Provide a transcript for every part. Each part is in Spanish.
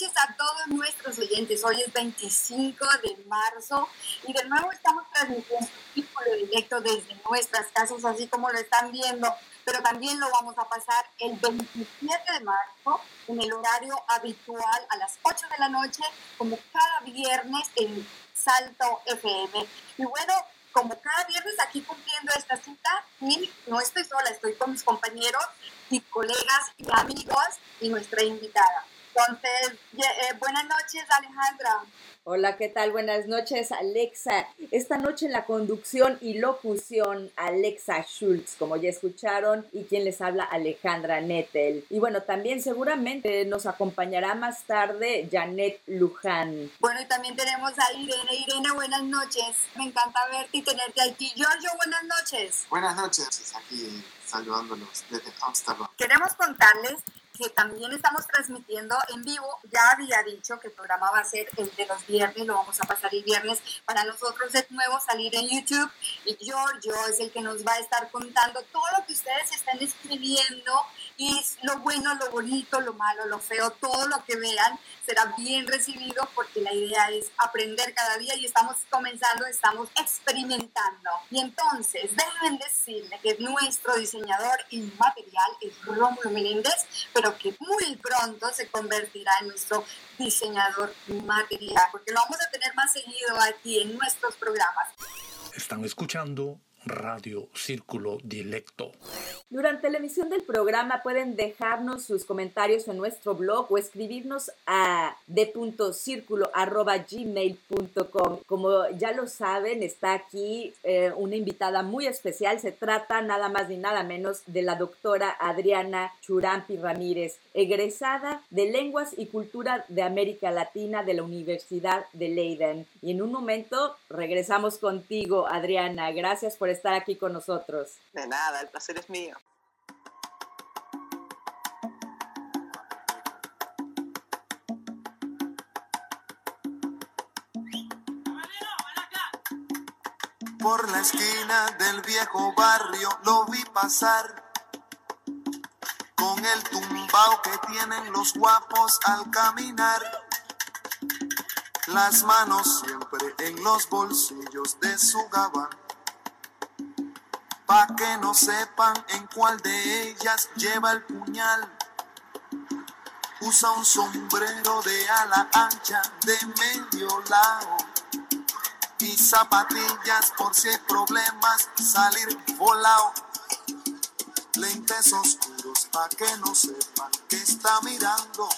Noches a todos nuestros oyentes. Hoy es 25 de marzo y de nuevo estamos transmitiendo círculo directo desde nuestras casas, así como lo están viendo, pero también lo vamos a pasar el 27 de marzo en el horario habitual a las 8 de la noche, como cada viernes en Salto FM. Y bueno, como cada viernes aquí cumpliendo esta cita y no estoy sola, estoy con mis compañeros y colegas y amigos y nuestra invitada. Entonces, eh, buenas noches, Alejandra. Hola, ¿qué tal? Buenas noches, Alexa. Esta noche en la conducción y locución, Alexa Schultz, como ya escucharon, y quien les habla, Alejandra Nettel. Y bueno, también seguramente nos acompañará más tarde Janet Luján. Bueno, y también tenemos a Irene. Irene, buenas noches. Me encanta verte y tenerte aquí. Giorgio, buenas noches. Buenas noches, aquí saludándolos desde Amsterdam. Queremos contarles que también estamos transmitiendo en vivo. Ya había dicho que el programa va a ser el de los viernes, lo vamos a pasar el viernes. Para nosotros es nuevo salir en YouTube y Giorgio es el que nos va a estar contando todo lo que ustedes están escribiendo y lo bueno, lo bonito, lo malo, lo feo, todo lo que vean será bien recibido porque la idea es aprender cada día y estamos comenzando, estamos experimentando. Y entonces, déjenme decirle que nuestro diseñador inmaterial es Rómulo Meléndez, pero que muy pronto se convertirá en nuestro diseñador material, porque lo vamos a tener más seguido aquí en nuestros programas. Están escuchando Radio Círculo Dilecto. Durante la emisión del programa pueden dejarnos sus comentarios en nuestro blog o escribirnos a d.circulo.gmail.com. Como ya lo saben, está aquí eh, una invitada muy especial. Se trata nada más ni nada menos de la doctora Adriana Churampi Ramírez, egresada de Lenguas y Cultura de América Latina de la Universidad de Leiden. Y en un momento regresamos contigo, Adriana. Gracias por estar aquí con nosotros. De nada, el placer es mío. Por la esquina del viejo barrio lo vi pasar con el tumbao que tienen los guapos al caminar. Las manos siempre en los bolsillos de su gabán. Pa' que no sepan en cuál de ellas lleva el puñal. Usa un sombrero de ala ancha de medio lado y zapatillas por si hay problemas salir volado. Lentes oscuros pa' que no sepan que está mirando.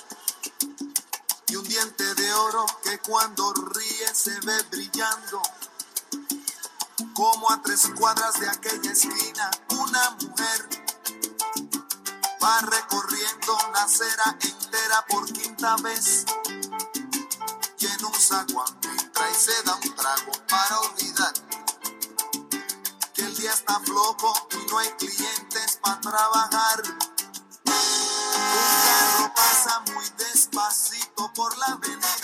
Y un diente de oro que cuando ríe se ve brillando. Como a tres cuadras de aquella esquina, una mujer va recorriendo una acera entera por quinta vez. Y en un zaguán entra y se da un trago para olvidar que el día está flojo y no hay clientes para trabajar. Un carro pasa muy despacito por la avenida.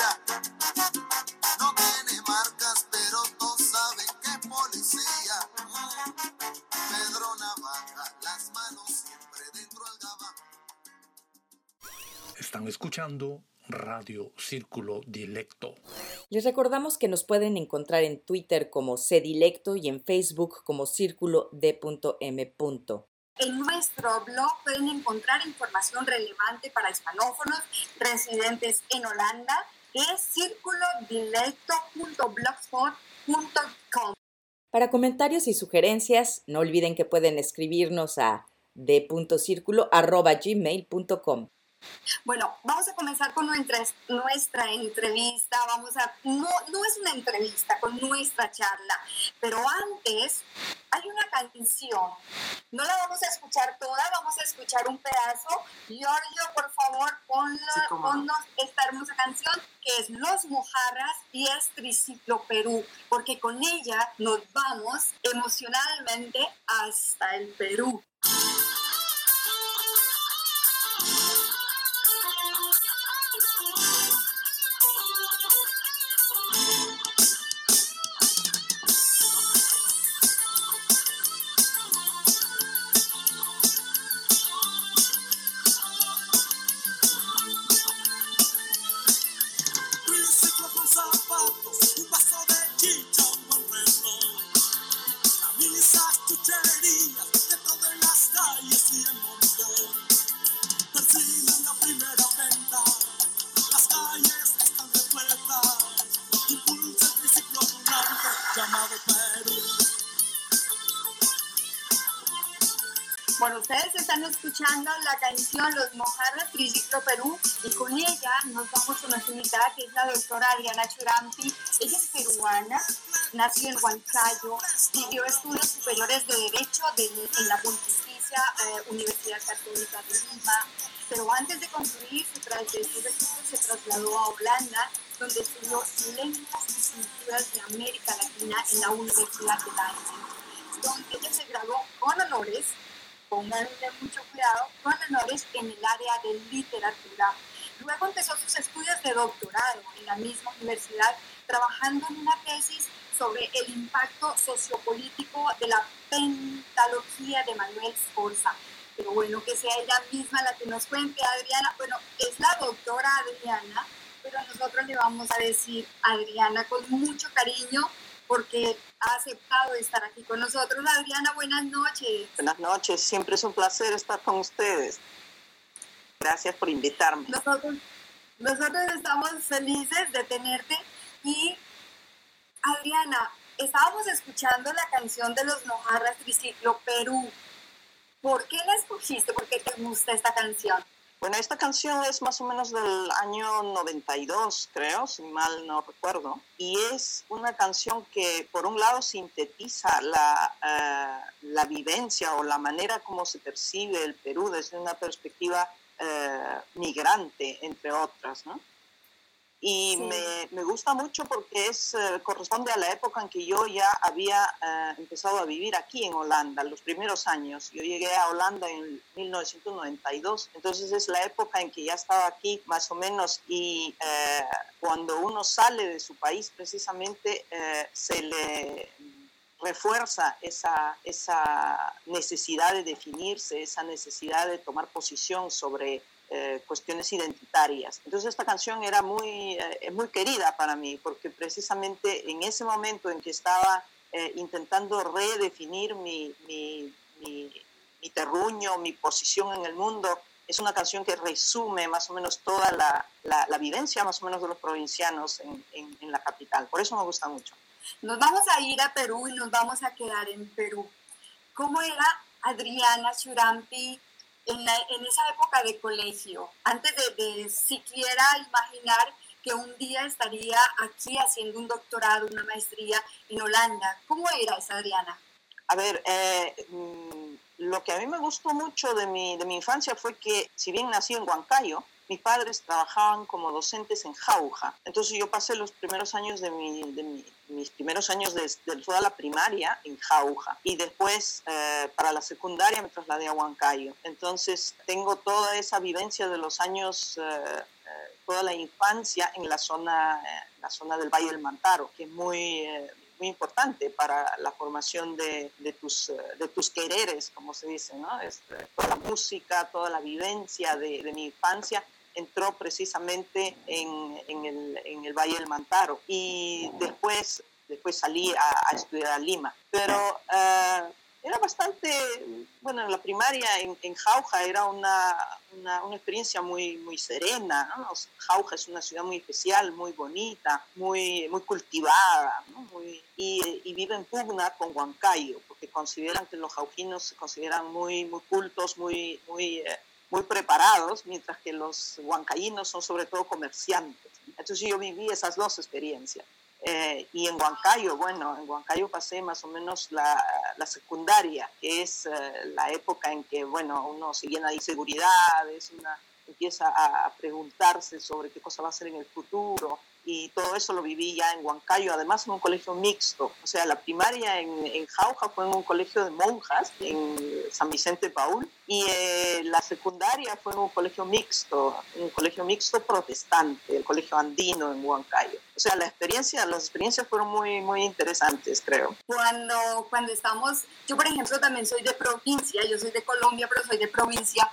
Están escuchando Radio Círculo Dilecto. Les recordamos que nos pueden encontrar en Twitter como Cdilecto y en Facebook como Círculo D.M. En nuestro blog pueden encontrar información relevante para hispanófonos residentes en Holanda, que es circulodilecto.blogspot.com. Para comentarios y sugerencias, no olviden que pueden escribirnos a d.circulo.gmail.com. Bueno, vamos a comenzar con nuestra, nuestra entrevista. Vamos a, no, no es una entrevista, con nuestra charla, pero antes hay una canción. No la vamos a escuchar toda, vamos a escuchar un pedazo. Giorgio, por favor, ponnos esta hermosa canción que es Los Mojarras y es Triciclo Perú, porque con ella nos vamos emocionalmente hasta el Perú. Los Mojarras Triciclo Perú y con ella nos vamos a nuestra invitada que es la doctora Adriana Churampi. Ella es peruana, nació en Huancayo, siguió estudios superiores de Derecho en la Pontificia eh, Universidad Católica de Lima, pero antes de concluir su trayectoria se trasladó a Holanda, donde estudió lenguas y culturas de América Latina en la Universidad de Leiden, donde ella se graduó con honores pónganle mucho cuidado, con honores en el área de literatura. Luego empezó sus estudios de doctorado en la misma universidad, trabajando en una tesis sobre el impacto sociopolítico de la pentalogía de Manuel Sforza. Pero bueno, que sea ella misma la que nos cuente, Adriana. Bueno, es la doctora Adriana, pero nosotros le vamos a decir Adriana con mucho cariño porque ha aceptado estar aquí con nosotros. Adriana, buenas noches. Buenas noches, siempre es un placer estar con ustedes. Gracias por invitarme. Nosotros, nosotros estamos felices de tenerte y Adriana, estábamos escuchando la canción de los Mojarras Triciclo Perú. ¿Por qué la escogiste? ¿Por qué te gusta esta canción? Bueno, esta canción es más o menos del año 92, creo, si mal no recuerdo, y es una canción que por un lado sintetiza la, eh, la vivencia o la manera como se percibe el Perú desde una perspectiva eh, migrante, entre otras, ¿no? Y me, me, gusta mucho porque es, eh, corresponde a la época en que yo ya había eh, empezado a vivir aquí en Holanda, los primeros años. Yo llegué a Holanda en 1992, entonces es la época en que ya estaba aquí más o menos y eh, cuando uno sale de su país precisamente se le refuerza esa, esa necesidad de definirse, esa necesidad de tomar posición sobre eh, cuestiones identitarias. Entonces esta canción era muy, eh, muy querida para mí, porque precisamente en ese momento en que estaba eh, intentando redefinir mi, mi, mi, mi, terruño, mi posición en el mundo, es una canción que resume más o menos toda la, la, vivencia más o menos de los provincianos en, en, en la capital. Por eso me gusta mucho. Nos vamos a ir a Perú y nos vamos a quedar en Perú. ¿Cómo era Adriana Churampi en, esa época de colegio, antes de, siquiera imaginar que un día estaría aquí haciendo un doctorado, una maestría en Holanda. ¿Cómo era esa Adriana? A ver, eh, mm, lo que a mí me gustó mucho de mi, de mi infancia fue que, si bien nací en Huancayo, mis padres trabajaban como docentes en Jauja. Entonces yo pasé los primeros años de, mi, de mis primeros años de, toda la primaria en Jauja. Y después eh, para la secundaria me trasladé a Huancayo. Entonces tengo toda esa vivencia de los años... Eh, eh, toda la infancia en la zona, la zona del Valle del Mantaro, que es muy, muy importante para la formación de, de, tus, de tus quereres, como se dice, ¿no? Este, toda la música, toda la vivencia de, de mi infancia entró precisamente en, el, Valle del Mantaro y después, después salí a, a estudiar a Lima. Pero uh, era bastante, bueno, en la primaria en, en Jauja era una, una, experiencia muy, muy serena. ¿no? Jauja es una ciudad muy especial, muy bonita, muy, muy cultivada y, vive en pugna con Huancayo, porque consideran que los jaujinos se consideran muy, muy cultos, muy, muy eh, muy preparados, mientras que los huancaínos son sobre todo comerciantes. Entonces yo viví esas dos experiencias. Eh, y en Huancayo, bueno, en Huancayo pasé más o menos la, la secundaria, que es eh, la época en que, bueno, uno se llena de inseguridades, una empieza a preguntarse sobre qué cosa va a hacer en el futuro, y todo eso lo viví ya en Huancayo, además en un colegio mixto. O sea, la primaria en, en Jauja fue en un colegio de monjas, en San Vicente Paul, y eh, la secundaria fue en un colegio mixto, un colegio mixto protestante, el colegio andino en Huancayo. O sea, la experiencia, las experiencias fueron muy, muy interesantes, creo. Cuando, cuando estamos, yo por ejemplo también soy de provincia, yo soy de Colombia, pero soy de provincia,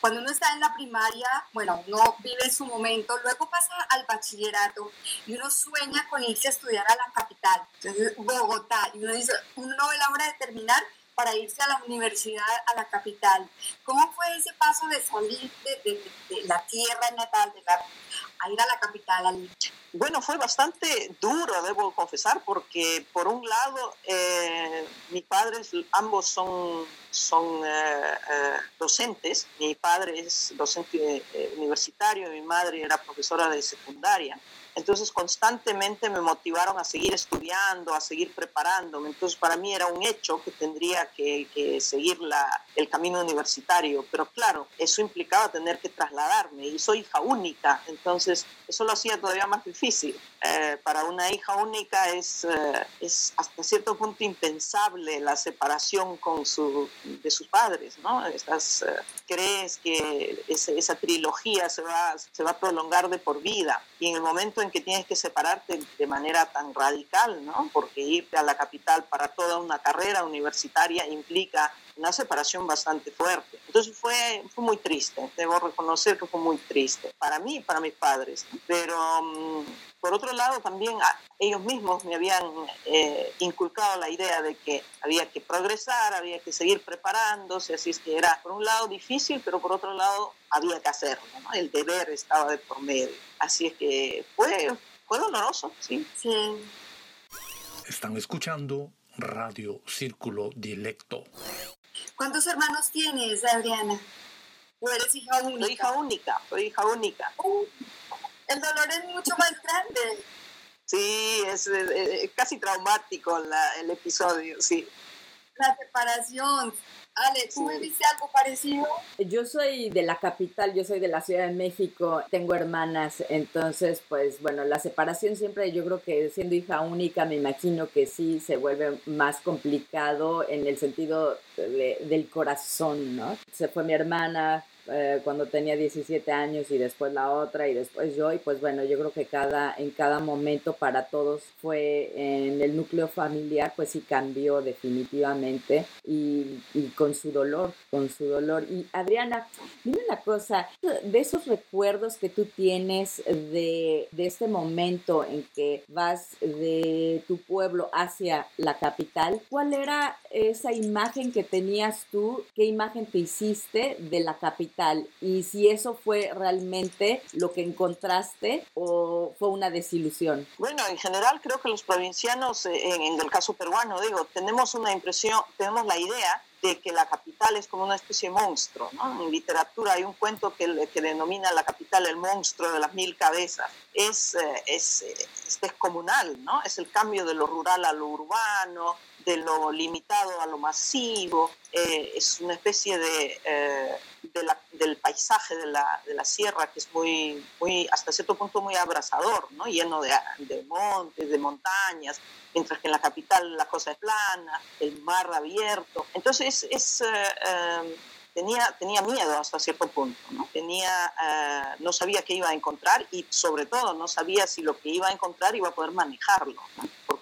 cuando uno está en la primaria, bueno, uno vive su momento, luego pasa al bachillerato y uno sueña con irse a estudiar a la capital, entonces Bogotá, y uno dice, uno no ve la hora de terminar para irse a la universidad, a la capital. ¿Cómo fue ese paso de salir de, la tierra natal, de a ir a la capital? Al... Bueno, fue bastante duro, debo confesar, porque por un lado, eh, mis padres ambos son, son eh, eh, docentes. Mi padre es docente universitario, mi madre era profesora de secundaria. Entonces constantemente me motivaron a seguir estudiando, a seguir preparándome. Entonces para mí era un hecho que tendría que, seguir la, el camino universitario. Pero claro, eso implicaba tener que trasladarme y soy hija única. Entonces eso lo hacía todavía más difícil. Eh, para una hija única es, eh, es hasta cierto punto impensable la separación con su, de sus padres. ¿no? Estás, eh, crees que esa trilogía se va, se va a prolongar de por vida. Y en el momento en que tienes que separarte de manera tan radical, ¿no? Porque irte a la capital para toda una carrera universitaria implica una separación bastante fuerte. Entonces fue, fue muy triste, debo reconocer que fue muy triste para mí y para mis padres. Pero mm, por otro lado también ah, ellos mismos me habían eh, inculcado la idea de que había que progresar, había que seguir preparándose, así es que era por un lado difícil, pero por otro lado había que hacerlo, ¿no? el deber estaba de por medio. Así es que fue, fue doloroso, sí. Sí. Están escuchando Radio Círculo Directo. ¿Cuántos hermanos tienes, Adriana? ¿O eres hija única? Soy hija única, soy hija única. Uh, el dolor es mucho más grande. Sí, es, casi traumático el episodio, sí. La separación, Ale, ¿tú viviste algo parecido? Yo soy de la capital, yo soy de la Ciudad de México, tengo hermanas, entonces, pues bueno, la separación siempre, yo creo que siendo hija única, me imagino que sí se vuelve más complicado en el sentido del corazón, ¿no? Se fue mi hermana, eh, cuando tenía 17 años y después la otra y después yo y pues bueno yo creo que cada en cada momento para todos fue en el núcleo familiar pues sí cambió definitivamente y, y con su dolor con su dolor. Y Adriana dime una cosa de esos recuerdos que tú tienes de, de este momento en que vas de tu pueblo hacia la capital ¿cuál era esa imagen que tenías tú qué imagen te hiciste de la capital y si eso fue realmente lo que encontraste o fue una desilusión. Bueno, en general creo que los provincianos, eh, en, el caso peruano, digo, tenemos una impresión, tenemos la idea de que la capital es como una especie de monstruo. ¿no? En literatura hay un cuento que, que denomina la capital el monstruo de las mil cabezas. Es, eh, es, es descomunal, ¿no? es el cambio de lo rural a lo urbano, de lo limitado a lo masivo, eh, es una especie de, eh, del paisaje de la, de la, sierra que es muy, muy, hasta cierto punto muy abrasador, ¿no? lleno de, de, montes, de montañas, mientras que en la capital la cosa es plana, el mar abierto. Entonces es... Eh, tenía, tenía miedo hasta cierto punto, ¿no? Tenía, no sabía qué iba a encontrar y sobre todo no sabía si lo que iba a encontrar iba a poder manejarlo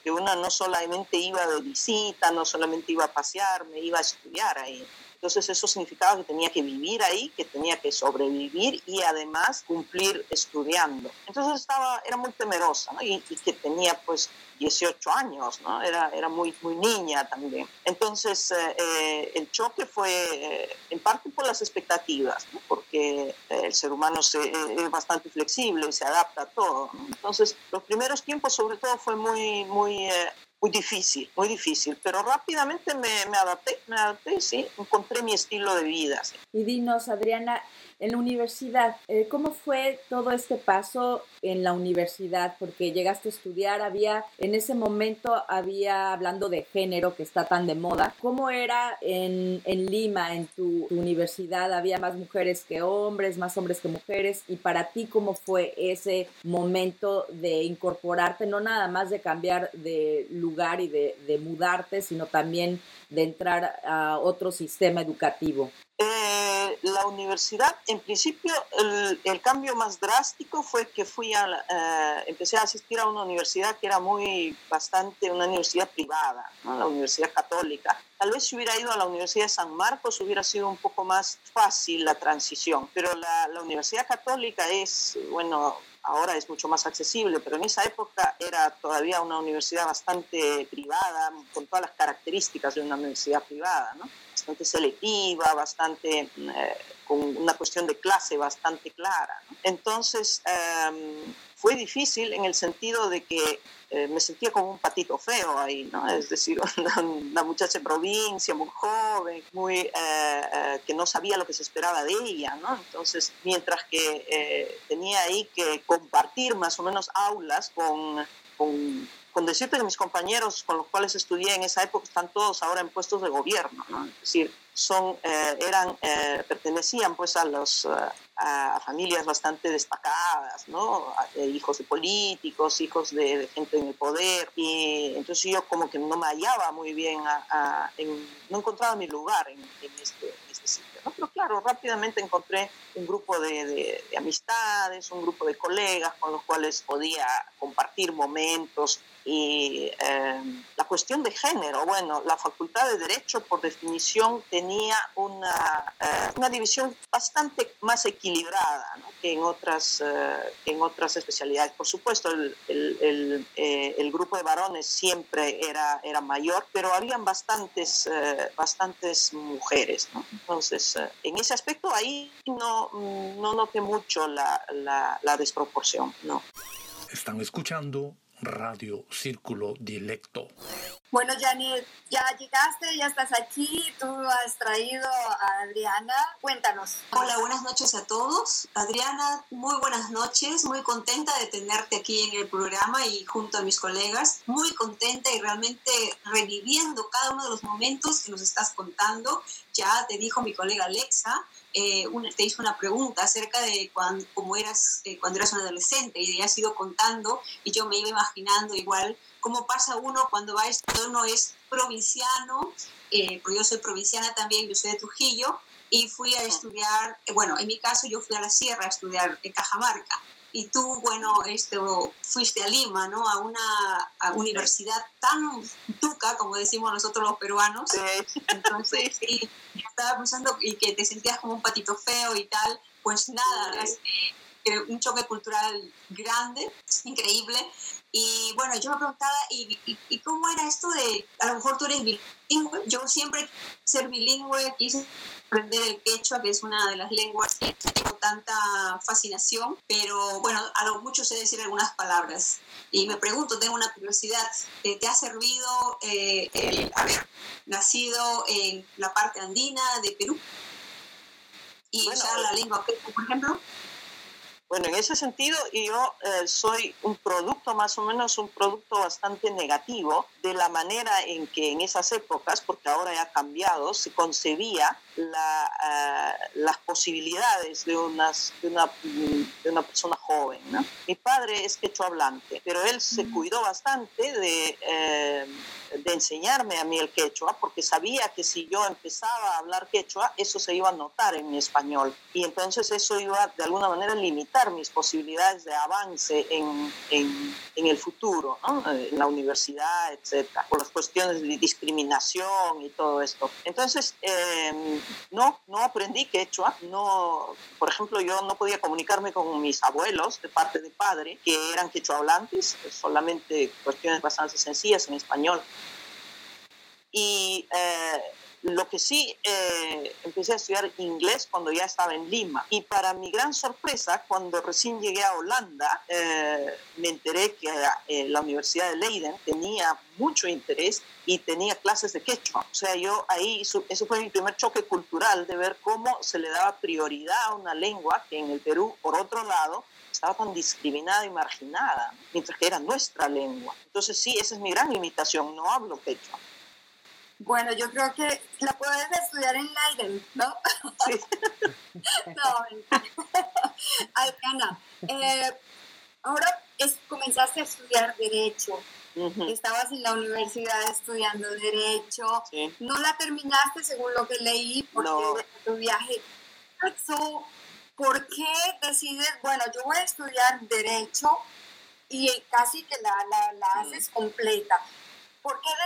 que una no solamente iba de visita, no solamente iba a pasear, me iba a estudiar ahí. Entonces eso significaba que tenía que vivir ahí, que tenía que sobrevivir y además cumplir estudiando. Entonces estaba, era muy temerosa ¿no? y, que tenía pues 18 años, ¿no? era, era muy, muy niña también. Entonces eh, eh, el choque fue eh, en parte por las expectativas, porque el ser humano se, es bastante flexible y se adapta a todo. Entonces los primeros tiempos sobre todo fue muy, muy muy difícil, muy difícil, pero rápidamente me, me adapté, me adapté, sí, encontré mi estilo de vida. Sí. Y dinos, Adriana, en la universidad, eh, ¿cómo fue todo este paso en la universidad? Porque llegaste a estudiar, había, en ese momento había, hablando de género que está tan de moda, ¿cómo era en, Lima, en tu, universidad? ¿Había más mujeres que hombres, más hombres que mujeres? Y para ti, ¿cómo fue ese momento de incorporarte, no nada más de cambiar de lugar y de mudarte, sino también de entrar a otro sistema educativo? Eh, la universidad, en principio, el, cambio más drástico fue que fui a, eh, empecé a asistir a una universidad que era muy bastante, una universidad privada, la Universidad Católica. Tal vez si hubiera ido a la Universidad de San Marcos hubiera sido un poco más fácil la transición, pero la, la Universidad Católica es, bueno, ahora es mucho más accesible, pero en esa época era todavía una universidad bastante privada, con todas las características de una universidad privada, ¿no? Bastante selectiva, bastante eh, con una cuestión de clase bastante clara. Entonces, em, fue difícil en el sentido de que eh, me sentía como un patito feo ahí, ¿no? Es decir, una, muchacha de provincia, muy joven, muy, eh, que no sabía lo que se esperaba de ella. Entonces, mientras que tenía ahí que compartir más o menos aulas con, con con decirte que mis compañeros con los cuales estudié en esa época están todos ahora en puestos de gobierno, ¿no? es decir, son, eh, eran, eh, pertenecían pues a, eh, a familias bastante destacadas, hijos de políticos, hijos de, gente en el poder, y entonces yo como que no me hallaba muy bien, no encontraba mi lugar en, este, este, sitio. ¿No? Pero claro, rápidamente encontré un grupo de, de, de amistades, un grupo de colegas con los cuales podía compartir momentos, y em, la cuestión de género, bueno, la Facultad de Derecho por definición tenía una, eh, una división bastante más equilibrada que, en otras, eh, en otras especialidades. Por supuesto, el, el, eh, el, grupo de varones siempre era, era mayor, pero habían bastantes, bastantes mujeres. ¿no? Entonces, en ese aspecto ahí no, no noté mucho la, la, la desproporción. ¿no? Están escuchando Radio Círculo Dilecto. Bueno, Janet, ya llegaste, ya estás aquí, tú has traído a Adriana. Cuéntanos. Hola, buenas noches a todos. Adriana, muy buenas noches, muy contenta de tenerte aquí en el programa y junto a mis colegas, muy contenta y realmente reviviendo cada uno de los momentos que nos estás contando. Ya te dijo mi colega Alexa, eh, te hizo una pregunta acerca de cuando, cómo eras eh, cuando eras un adolescente y ya has ido contando y yo me iba imaginando igual cómo pasa uno cuando va a estudiar, uno es provinciano, eh, pues yo soy provinciana también, yo soy de Trujillo, y fui a estudiar, bueno, en mi caso yo fui a la sierra a estudiar en Cajamarca. Y tú, bueno, esto, fuiste a Lima, ¿no? A una universidad tan tuca, como decimos nosotros los peruanos. Sí. Entonces, sí, estaba pensando y que te sentías como un patito feo y tal. Pues nada, es, un choque cultural grande, increíble. Y bueno, yo me preguntaba, ¿y, y, cómo era esto de, a lo mejor tú eres bilingüe? Yo siempre ser bilingüe, quise aprender el quechua, que es una de las lenguas que tengo tanta fascinación, pero bueno, a lo mucho sé decir algunas palabras. Y me pregunto, tengo una curiosidad, eh, ¿te ha servido eh, el haber nacido en la parte andina de Perú? Y usar la lengua quechua, por ejemplo. Bueno, en ese sentido yo eh, soy un producto, más o menos un producto bastante negativo de la manera en que en esas épocas, porque ahora ya ha cambiado, se concebía la, eh, las posibilidades de, unas, de, una, de una persona joven. ¿no? Mi padre es quechua hablante, pero él se cuidó bastante de... Eh, de enseñarme a mí el quechua, porque sabía que si yo empezaba a hablar quechua, eso se iba a notar en mi español. Y entonces eso iba de alguna manera a mis posibilidades de avance en, en, en el futuro, ¿no? en la universidad, etcétera, por las cuestiones de discriminación y todo esto. Entonces, em, no, no aprendí quechua. No, por ejemplo, yo no podía comunicarme con mis abuelos de parte de padre, que eran quechua hablantes, solamente cuestiones bastante sencillas en español. Y eh, Lo que sí, eh, empecé a estudiar inglés cuando ya estaba en Lima. Y para mi gran sorpresa, cuando recién llegué a Holanda, eh, me enteré que eh, la Universidad de Leiden tenía mucho interés y tenía clases de quechua. O sea, yo ahí, eso fue mi primer choque cultural de ver cómo se le daba prioridad a una lengua que en el Perú, por otro lado, estaba tan discriminada y marginada, mientras que era nuestra lengua. Entonces sí, esa es mi gran limitación, no hablo quechua. Bueno, yo creo que la puedes estudiar en Leiden, ¿no? Sí. no, Alcana, eh, ahora es, comenzaste a estudiar Derecho. Estabas en la universidad estudiando Derecho. No la terminaste según lo que leí porque tu viaje. ¿Por qué decides, bueno, yo voy a estudiar Derecho y casi que la, la, la haces completa?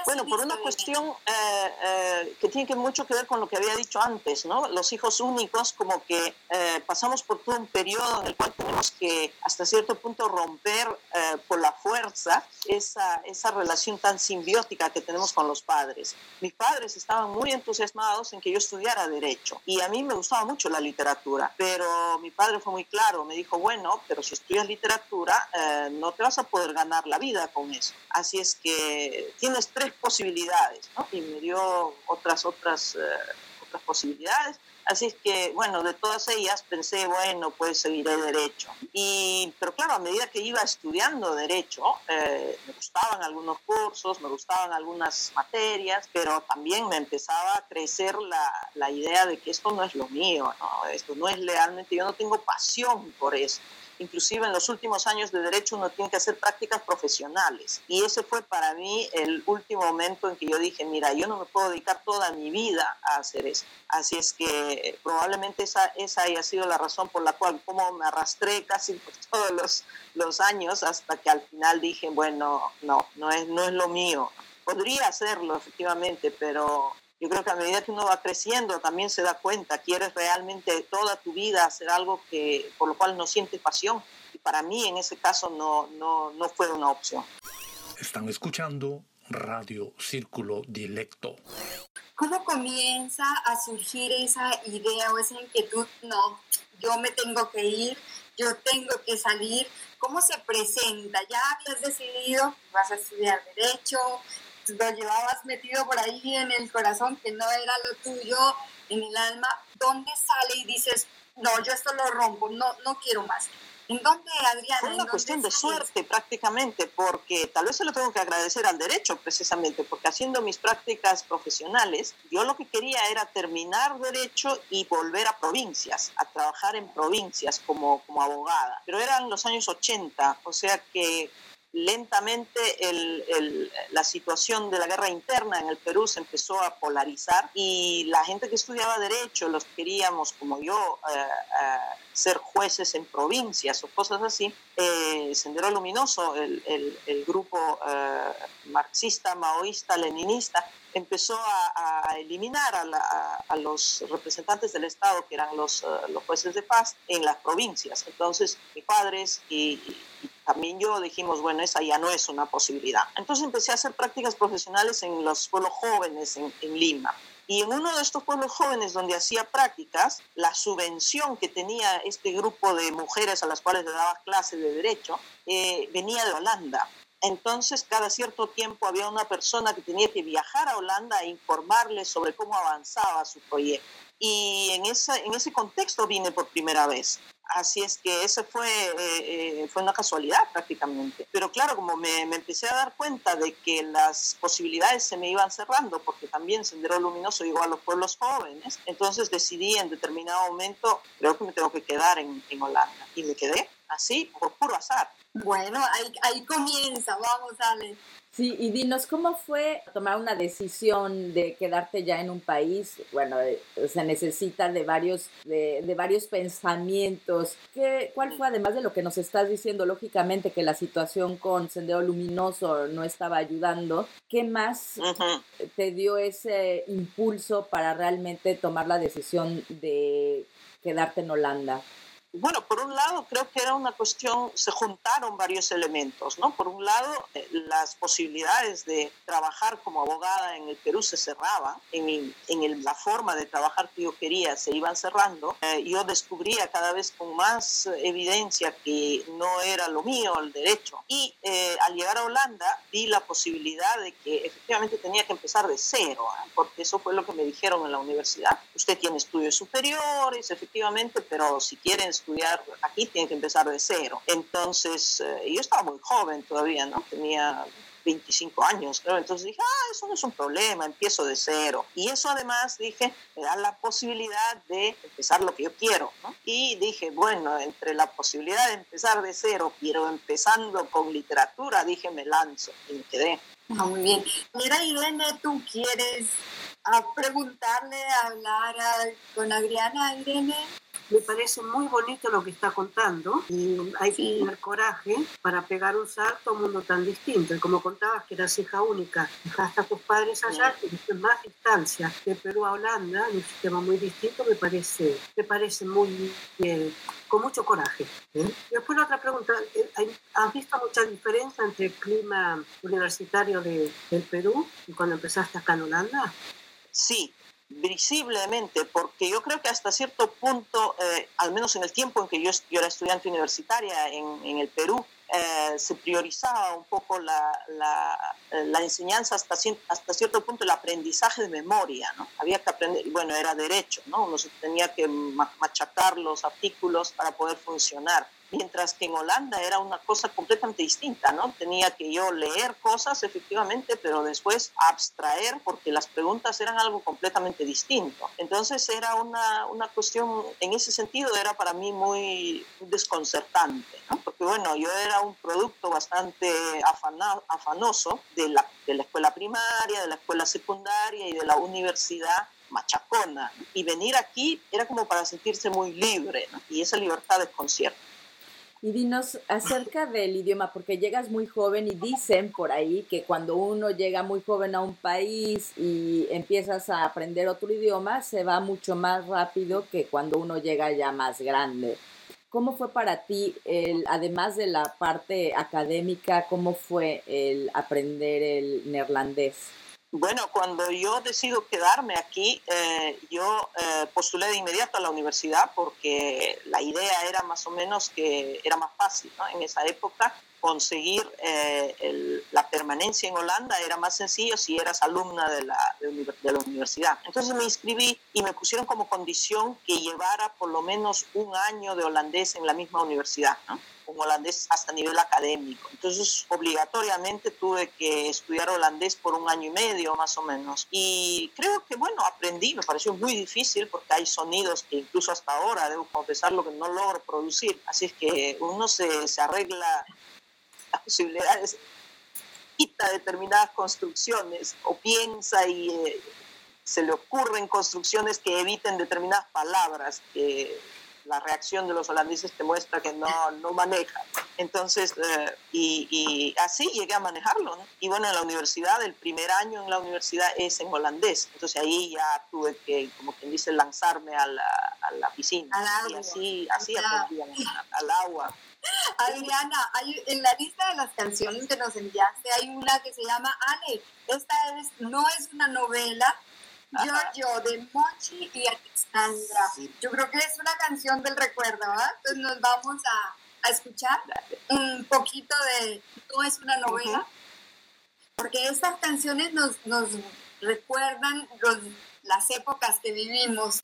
Bueno, por una cuestión eh, eh, que tiene que mucho que ver con lo que había dicho antes, ¿no? Los hijos únicos, como que eh, pasamos por todo un periodo en el cual tenemos que hasta cierto punto romper por la fuerza esa, esa relación tan simbiótica que tenemos con los padres. Mis padres estaban muy entusiasmados en que yo estudiara derecho y a mí me gustaba mucho la literatura, pero mi padre fue muy claro, me dijo, bueno, pero si estudias literatura no te vas a poder ganar la vida con eso. Así es que tienes tres posibilidades, ¿no? Y me dio otras, otras, eh, otras posibilidades. Así es que, bueno, de todas ellas pensé, bueno, pues seguiré derecho. Y, pero claro, a medida que iba estudiando derecho, eh, me gustaban algunos cursos, me gustaban algunas materias, pero también me empezaba a crecer la, la idea de que esto no es lo mío, ¿no? Esto no es realmente, yo no tengo pasión por eso inclusive en los últimos años de derecho uno tiene que hacer prácticas profesionales. Y ese fue para mí el último momento en que yo dije, mira, yo no me puedo dedicar toda mi vida a hacer eso. Así es que probablemente esa, esa haya sido la razón por la cual como me arrastré casi por todos los, los años hasta que al final dije, bueno, no, no es, no es lo mío. Podría hacerlo efectivamente, pero yo creo que a medida que uno va creciendo también se da cuenta, quieres realmente toda tu vida hacer algo que, por lo cual no sientes pasión. Y para mí en ese caso no, no, no fue una opción. Están escuchando Radio Círculo Directo. ¿Cómo comienza a surgir esa idea o esa inquietud? No, yo me tengo que ir, yo tengo que salir. ¿Cómo se presenta? ¿Ya habías decidido vas a estudiar derecho? Lo llevabas metido por ahí en el corazón, que no era lo tuyo, en el alma, ¿dónde sale y dices, no, yo esto lo rompo, no, no quiero más? ¿En dónde, Adriana? Es una cuestión de suerte prácticamente, porque tal vez se lo tengo que agradecer al derecho precisamente, porque haciendo mis prácticas profesionales, yo lo que quería era terminar derecho y volver a provincias, a trabajar en provincias como, como abogada. Pero eran los años 80, o sea que lentamente la situación de la guerra interna en el Perú se empezó a polarizar y la gente que estudiaba derecho, los que queríamos, como yo, eh, eh, ser jueces en provincias o cosas así, eh, Sendero Luminoso, el, grupo marxista, maoísta, leninista, empezó a, eliminar a, los representantes del Estado, que eran los, los jueces de paz, en las provincias. Entonces, mis padres y también yo dijimos, bueno, esa ya no es una posibilidad. Entonces empecé a hacer prácticas profesionales en los pueblos jóvenes en, Lima. Y en uno de estos pueblos jóvenes donde hacía prácticas, la subvención que tenía este grupo de mujeres a las cuales le daba clase de derecho eh, venía de Holanda. Entonces, cada cierto tiempo había una persona que tenía que viajar a Holanda e informarles sobre cómo avanzaba su proyecto. Y en, esa, en ese contexto vine por primera vez. Así es que eso fue, eh, eh, fue una casualidad prácticamente. Pero claro, como me, empecé a dar cuenta de que las posibilidades se me iban cerrando, porque también Sendero Luminoso llegó a los pueblos jóvenes, entonces decidí en determinado momento, creo que me tengo que quedar en, en Holanda. Y me quedé así, por puro azar. Bueno, ahí, ahí comienza, vamos, Ale. Sí, y dinos, ¿cómo fue tomar una decisión de quedarte ya en un país? Bueno, eh, se necesita de varios, de, de, varios pensamientos. ¿Qué, ¿Cuál fue, además de lo que nos estás diciendo, lógicamente que la situación con Sendero Luminoso no estaba ayudando? ¿Qué más te dio ese impulso para realmente tomar la decisión de quedarte en Holanda? Bueno, por un lado creo que era una cuestión, se juntaron varios elementos, ¿no? Por un lado, eh, las posibilidades de trabajar como abogada en el Perú se cerraban, en, en la forma de trabajar que yo quería se iban cerrando. Eh, yo descubría cada vez con más evidencia que no era lo mío el derecho. Y eh, al llegar a Holanda vi la posibilidad de que efectivamente tenía que empezar de cero, porque eso fue lo que me dijeron en la universidad. Usted tiene estudios superiores, efectivamente, pero si quieren estudiar aquí tienen que empezar de cero. Entonces, eh, yo estaba muy joven todavía, ¿no? Tenía 25 años, creo. Entonces dije, ah, eso no es un problema, empiezo de cero. Y eso además, dije, me da la posibilidad de empezar lo que yo quiero, ¿no? Y dije, bueno, entre la posibilidad de empezar de cero, pero empezando con literatura, dije, me lanzo y me quedé. Ah, muy bien. Mira, Irene, ¿tú quieres ah, preguntarle, hablar con Adriana, Irene? Me parece muy bonito lo que está contando y hay que tener coraje para pegar un salto a un mundo tan distinto. Y como contabas que eras hija única, dejaste a tus padres allá, tuviste más distancia de Perú a Holanda, en un sistema muy distinto, me parece, me parece muy bien, con mucho coraje. ¿eh? Y después la otra pregunta, eh, ¿has visto mucha diferencia entre el clima universitario de, del Perú y cuando empezaste acá en Holanda? Sí, visiblemente, porque yo creo que hasta cierto punto, eh, al menos en el tiempo en que yo, yo era estudiante universitaria en, en el Perú, eh, se priorizaba un poco la, la, enseñanza hasta, hasta cierto punto, el aprendizaje de memoria, ¿no? Había que aprender, bueno, era derecho, ¿no? Uno tenía que machacar los artículos para poder funcionar mientras que en Holanda era una cosa completamente distinta, ¿no? Tenía que yo leer cosas, efectivamente, pero después abstraer porque las preguntas eran algo completamente distinto. Entonces era una, una cuestión, en ese sentido era para mí muy desconcertante, ¿no? Porque bueno, yo era un producto bastante afanoso de la, de la escuela primaria, de la escuela secundaria y de la universidad machacona. Y venir aquí era como para sentirse muy libre, ¿no? Y esa libertad desconcierta. Y dinos acerca del idioma, porque llegas muy joven y dicen por ahí que cuando uno llega muy joven a un país y empiezas a aprender otro idioma, se va mucho más rápido que cuando uno llega ya más grande. ¿Cómo fue para ti, el, además de la parte académica, cómo fue el aprender el neerlandés? Bueno, cuando yo decido quedarme aquí, eh, yo eh, postulé de inmediato a la universidad porque la idea era más o menos que era más fácil. ¿no? En esa época conseguir eh, la permanencia en Holanda era más sencillo si eras alumna de la, universidad. Entonces me inscribí y me pusieron como condición que llevara por lo menos un año de holandés en la misma universidad. Holandés hasta nivel académico. Entonces, obligatoriamente tuve que estudiar holandés por un año y medio más o menos. Y creo que, bueno, aprendí, me pareció muy difícil porque hay sonidos que incluso hasta ahora, debo confesarlo, que no logro producir. Así es que uno se, se arregla las posibilidades, quita determinadas construcciones o piensa y... Eh, se le ocurren construcciones que eviten determinadas palabras que la reacción de los holandeses te muestra que no, no manejan. Entonces, eh, y, así llegué a manejarlo. Y bueno, en la universidad, el primer año en la universidad es en holandés. Entonces ahí ya tuve que, como quien dice, lanzarme a la, a la piscina. y así, así aprendí al agua. Adriana, hay, en la lista de las canciones que nos enviaste hay una que se llama Ale. Esta es, no es una novela, Giorgio de Mochi y Yo creo que es una canción del recuerdo, ¿verdad? Entonces nos vamos a, a escuchar un poquito de No es una novela, porque estas canciones nos, nos recuerdan los, las épocas que vivimos.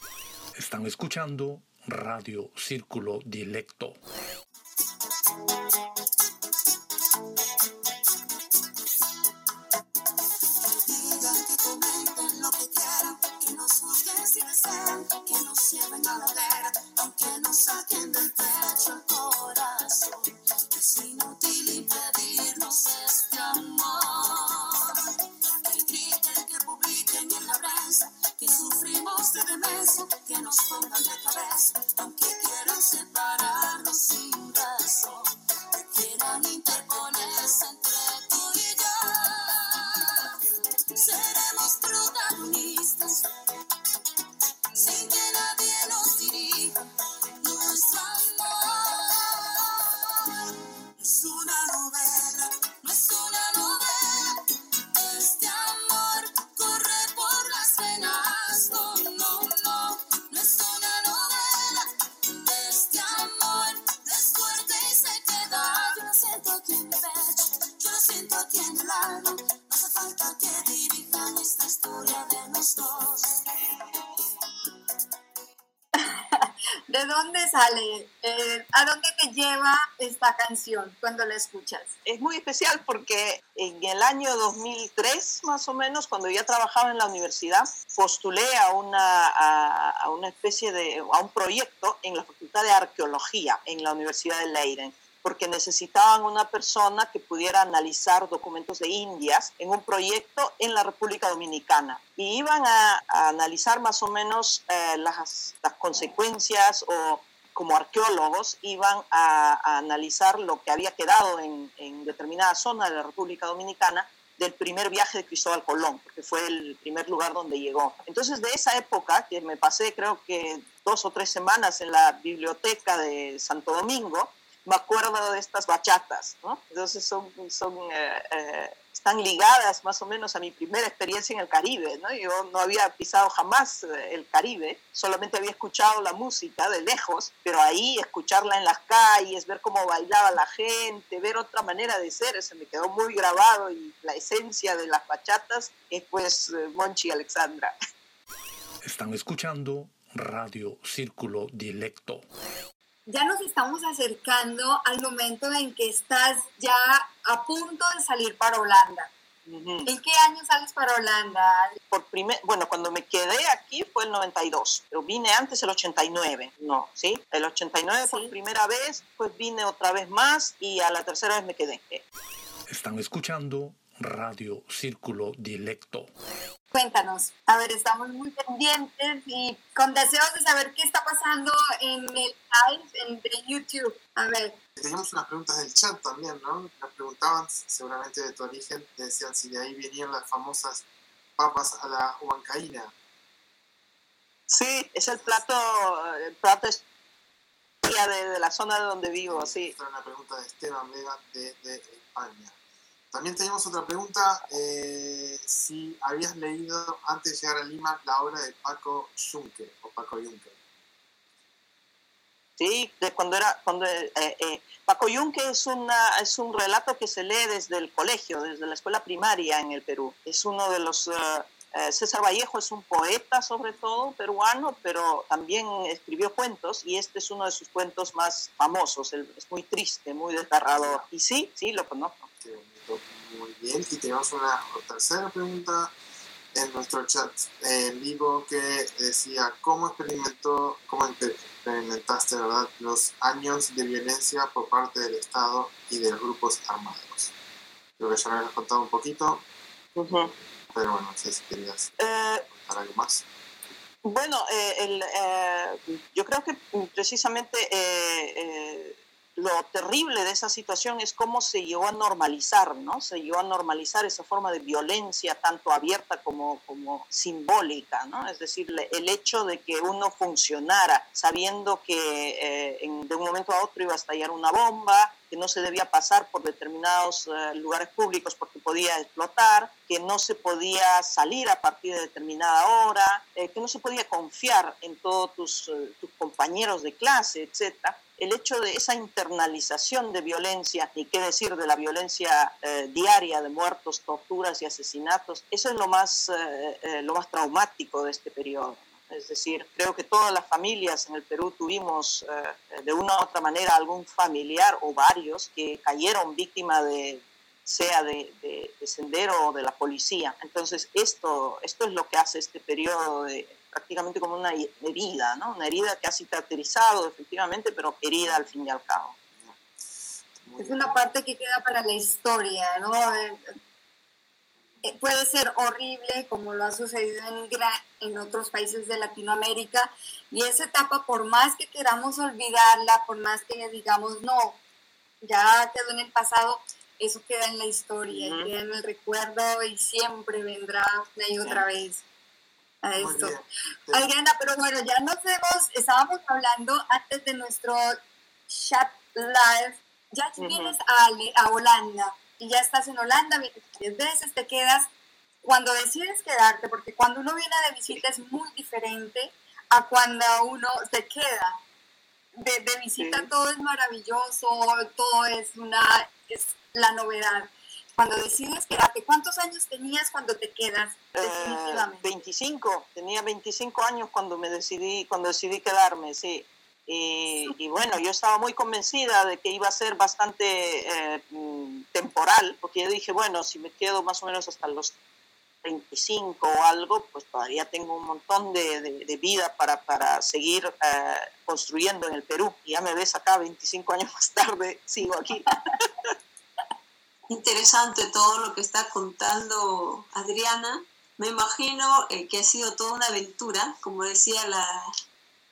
Están escuchando Radio Círculo Directo. que nos lleven a la hoguera, aunque nos saquen del pecho el corazón. ¿De dónde sale? Eh, ¿A dónde te lleva esta canción cuando la escuchas? Es muy especial porque en el año 2003, más o menos, cuando ya trabajaba en la universidad, postulé a una, a, una especie de, a un proyecto en la Facultad de Arqueología en la Universidad de Leiden porque necesitaban una persona que pudiera analizar documentos de Indias en un proyecto en la República Dominicana. Y iban a, analizar más o menos eh, las, las, consecuencias o como arqueólogos iban a, analizar lo que había quedado en, en determinada zona de la República Dominicana del primer viaje de Cristóbal Colón, porque fue el primer lugar donde llegó. Entonces, de esa época, que me pasé creo que dos o tres semanas en la biblioteca de Santo Domingo, me acuerdo de estas bachatas, ¿no? Entonces son, son eh, eh, están ligadas más o menos a mi primera experiencia en el Caribe, ¿no? Yo no había pisado jamás eh, el Caribe, solamente había escuchado la música de lejos, pero ahí escucharla en las calles, ver cómo bailaba la gente, ver otra manera de ser, se me quedó muy grabado y la esencia de las bachatas es pues Monchi Alexandra. Están escuchando Radio Círculo Dilecto ya nos estamos acercando al momento en que estás ya a punto de salir para Holanda. ¿En qué año sales para Holanda? Por primer, bueno, cuando me quedé aquí fue el 92, pero vine antes el 89, no, ¿sí? El 89 por primera vez, pues vine otra vez más y a la tercera vez me quedé. Están escuchando Radio Círculo Dilecto. Cuéntanos, a ver, estamos muy pendientes y con deseos de saber qué está pasando en el live en, de YouTube. A ver. Teníamos unas preguntas del chat también, ¿no? Nos preguntaban seguramente de tu origen, decían si de ahí venían las famosas papas a la huancaína. Sí, es el plato, el plato de, de la zona de donde vivo, sí. Esta es una pregunta de Esteban Vega desde España. También tenemos otra pregunta, eh, si habías leído antes de llegar a Lima la obra de Paco Junque o Paco Junque. Sí, cuando era, cuando eh, eh, Paco Junque es una, es un relato que se lee desde el colegio, desde la escuela primaria en el Perú. Es uno de los César Vallejo es un poeta sobre todo peruano, pero también escribió cuentos y este es uno de sus cuentos más famosos. Es muy triste, muy desgarrador. Y sí, sí, lo conozco. Muy bien, y tenemos una tercera pregunta en nuestro chat en vivo que decía, ¿cómo experimentó, cómo experimentaste ¿verdad? los años de violencia por parte del Estado y de los grupos armados? Creo que ya me has contado un poquito, pero bueno, no sé si querías eh, contar algo más. Bueno, eh, el, eh, yo creo que precisamente lo terrible de esa situación es cómo se llegó a normalizar, ¿no? Se llegó a normalizar esa forma de violencia tanto abierta como, como simbólica, ¿no? Es decir, el hecho de que uno funcionara sabiendo que eh, de un momento a otro iba a estallar una bomba, que no se debía pasar por determinados eh, lugares públicos porque podía explotar, que no se podía salir a partir de determinada hora, eh, que no se podía confiar en todos tus, tus compañeros de clase, etcétera el hecho de esa internalización de violencia, y qué decir de la violencia eh, diaria de muertos, torturas y asesinatos, eso es lo más, eh, eh, lo más traumático de este periodo. Es decir, creo que todas las familias en el Perú tuvimos de una u otra manera algún familiar o varios que cayeron víctima de sea de, de, de sendero o de la policía. Entonces, esto, esto es lo que hace este periodo de, prácticamente como una herida, ¿no? Una herida que ha cicatrizado efectivamente, pero herida al fin y al cabo. Es una parte que queda para la historia, ¿no? Eh, puede ser horrible como lo ha sucedido en, en otros países de Latinoamérica y esa etapa por más que queramos olvidarla, por más que digamos no, ya quedó en el pasado, eso queda en la historia, queda en el recuerdo y siempre vendrá una y otra vez a esto. Adriana, pero bueno, ya nos hemos, estábamos hablando antes de nuestro chat live, ya vienes a, a Holanda y ya estás en Holanda, vienes veces, te quedas, cuando decides quedarte, porque cuando uno viene de visita es muy diferente a cuando uno se queda. De, de visita. Todo es maravilloso, todo es una, es la novedad cuando decides quedarte, ¿cuántos años tenías cuando te quedas? Eh, definitivamente? 25, tenía 25 años cuando me decidí, cuando decidí quedarme, sí. Y, bueno, yo estaba muy convencida de que iba a ser bastante eh, mm, temporal, porque yo dije, bueno, si me quedo más o menos hasta los 35 o algo, pues todavía tengo un montón de, de, vida para, para seguir eh, construyendo en el Perú. Y ya me ves acá 25 años más tarde, sigo aquí. Interesante todo lo que está contando Adriana. Me imagino eh, que ha sido toda una aventura, como decía la,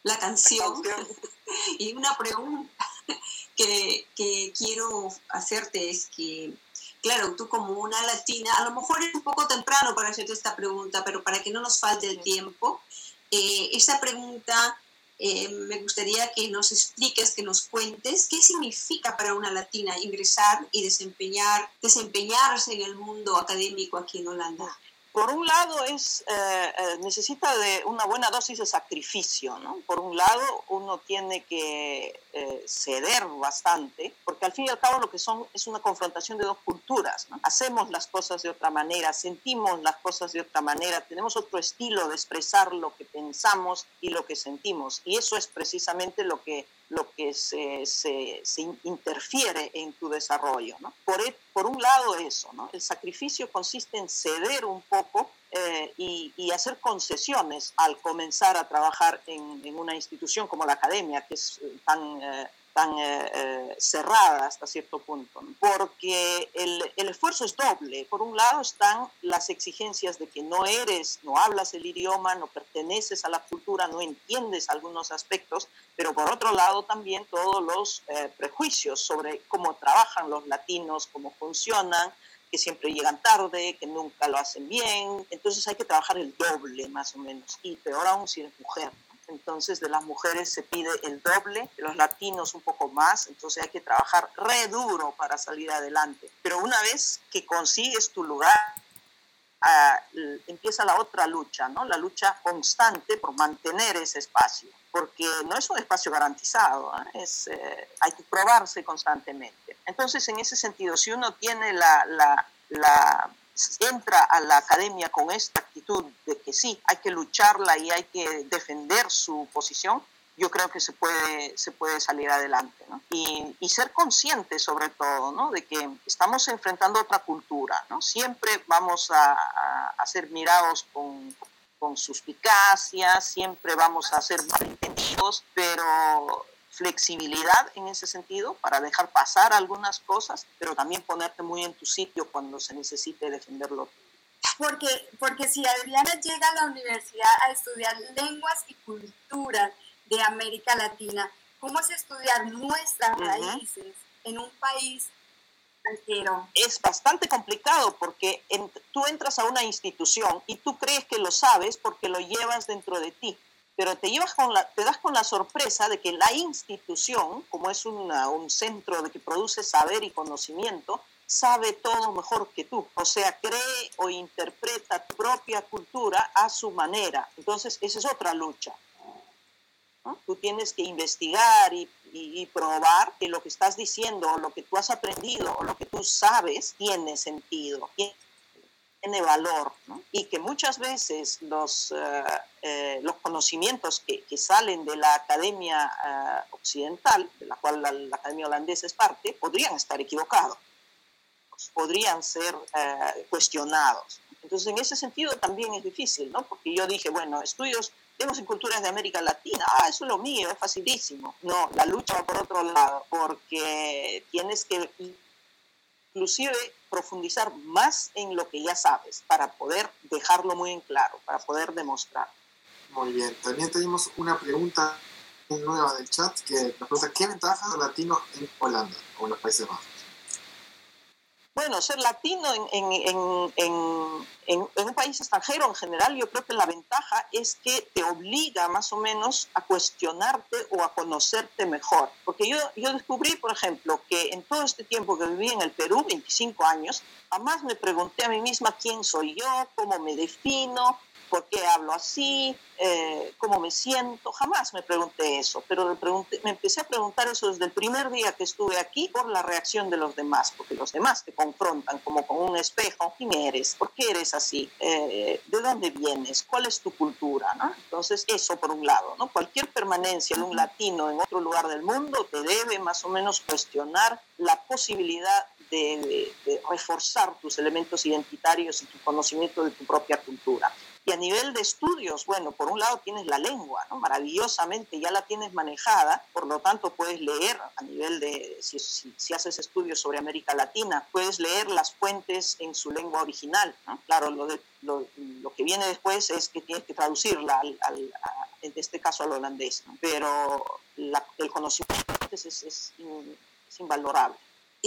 la canción. y una pregunta que, que, quiero hacerte es que, claro, tú como una latina, a lo mejor es un poco temprano para hacerte esta pregunta, pero para que no nos falte el tiempo, eh, esta pregunta eh, me gustaría que nos expliques, que nos cuentes qué significa para una latina ingresar y desempeñar, desempeñarse en el mundo académico aquí en Holanda por un lado es, eh, eh, necesita de una buena dosis de sacrificio, ¿no? Por un lado uno tiene que eh, ceder bastante, porque al fin y al cabo lo que son es una confrontación de dos culturas. Hacemos las cosas de otra manera, sentimos las cosas de otra manera, tenemos otro estilo de expresar lo que pensamos y lo que sentimos, y eso es precisamente lo que lo que se, se, interfiere en tu desarrollo. ¿no? Por, e, por un lado eso, ¿no? el sacrificio consiste en ceder un poco eh, y, y, hacer concesiones al comenzar a trabajar en, en, una institución como la academia, que es tan... Eh, tan eh, eh, cerrada hasta cierto punto, porque el, el, esfuerzo es doble. Por un lado están las exigencias de que no eres, no hablas el idioma, no perteneces a la no entiendes algunos aspectos, pero por otro lado también todos los eh, prejuicios sobre cómo trabajan los latinos, cómo funcionan, que siempre llegan tarde, que nunca lo hacen bien. Entonces hay que trabajar el doble más o menos, y peor aún si eres mujer entonces de las mujeres se pide el doble, de los latinos un poco más, entonces hay que trabajar re duro para salir adelante. Pero una vez que consigues tu lugar, ah, empieza la otra lucha, ¿no? La lucha constante por mantener ese espacio, porque no es un espacio garantizado, ¿eh? es, eh, hay que probarse constantemente. Entonces, en ese sentido, si uno tiene la, la, la entra a la academia con esta actitud de que sí, hay que lucharla y hay que defender su posición, yo creo que se puede, se puede salir adelante. ¿no? Y, y, ser consciente sobre todo ¿no? de que estamos enfrentando otra cultura. ¿no? Siempre vamos a, a, a ser mirados con, con suspicacia, siempre vamos a ser malentendidos, pero flexibilidad en ese sentido para dejar pasar algunas cosas, pero también ponerte muy en tu sitio cuando se necesite defenderlo. Porque, porque si Adriana llega a la universidad a estudiar lenguas y culturas de América Latina, ¿cómo es estudiar nuestras raíces en un país entero? Es bastante complicado porque tú entras a una institución y tú crees que lo sabes porque lo llevas dentro de ti pero te, llevas con la, te das con la sorpresa de que la institución, como es una, un centro de que produce saber y conocimiento, sabe todo mejor que tú. O sea, cree o interpreta tu propia cultura a su manera. Entonces, esa es otra lucha. Tú tienes que investigar y, y, probar que lo que estás diciendo o lo que tú has aprendido o lo que tú sabes tiene sentido, tiene valor y que muchas veces los, uh, eh, los conocimientos que, que, salen de la academia uh, occidental, de la cual la, academia holandesa es parte, podrían estar equivocados, podrían ser cuestionados. Entonces, en ese sentido también es difícil, ¿no? Porque yo dije, bueno, estudios, tenemos en culturas de América Latina, ah, eso es lo mío, es facilísimo. No, la lucha va por otro lado, porque tienes que inclusive profundizar más en lo que ya sabes para poder dejarlo muy en claro, para poder demostrar. Muy bien, también tenemos una pregunta nueva del chat que nos pregunta ¿qué ventajas de latino en Holanda o en los Países Bajos? Bueno, ser latino en, un país extranjero en general, yo creo que la ventaja es que te obliga más o menos a cuestionarte o a conocerte mejor. Porque yo, yo descubrí, por ejemplo, que en todo este tiempo que viví en el Perú, 25 años, jamás me pregunté a mí misma quién soy yo, cómo me defino, ¿Por qué hablo así? Eh, ¿Cómo me siento? Jamás me pregunté eso, pero me, pregunté, me empecé a preguntar eso desde el primer día que estuve aquí por la reacción de los demás, porque los demás te confrontan como con un espejo. ¿Quién eres? ¿Por qué eres así? Eh, ¿De dónde vienes? ¿Cuál es tu cultura? ¿no? Entonces, eso por un lado, ¿no? Cualquier permanencia de un latino en otro lugar del mundo te debe más o menos cuestionar la posibilidad de, de, reforzar tus elementos identitarios y tu conocimiento de tu propia cultura. Y a nivel de estudios, bueno, por un lado tienes la lengua, ¿no? maravillosamente ya la tienes manejada, por lo tanto puedes leer a nivel de, si, si, si haces estudios sobre América Latina, puedes leer las fuentes en su lengua original. Claro, lo, de, lo, lo, que viene después es que tienes que traducirla, al, al, en este caso al holandés, pero la, el conocimiento es, es, es invalorable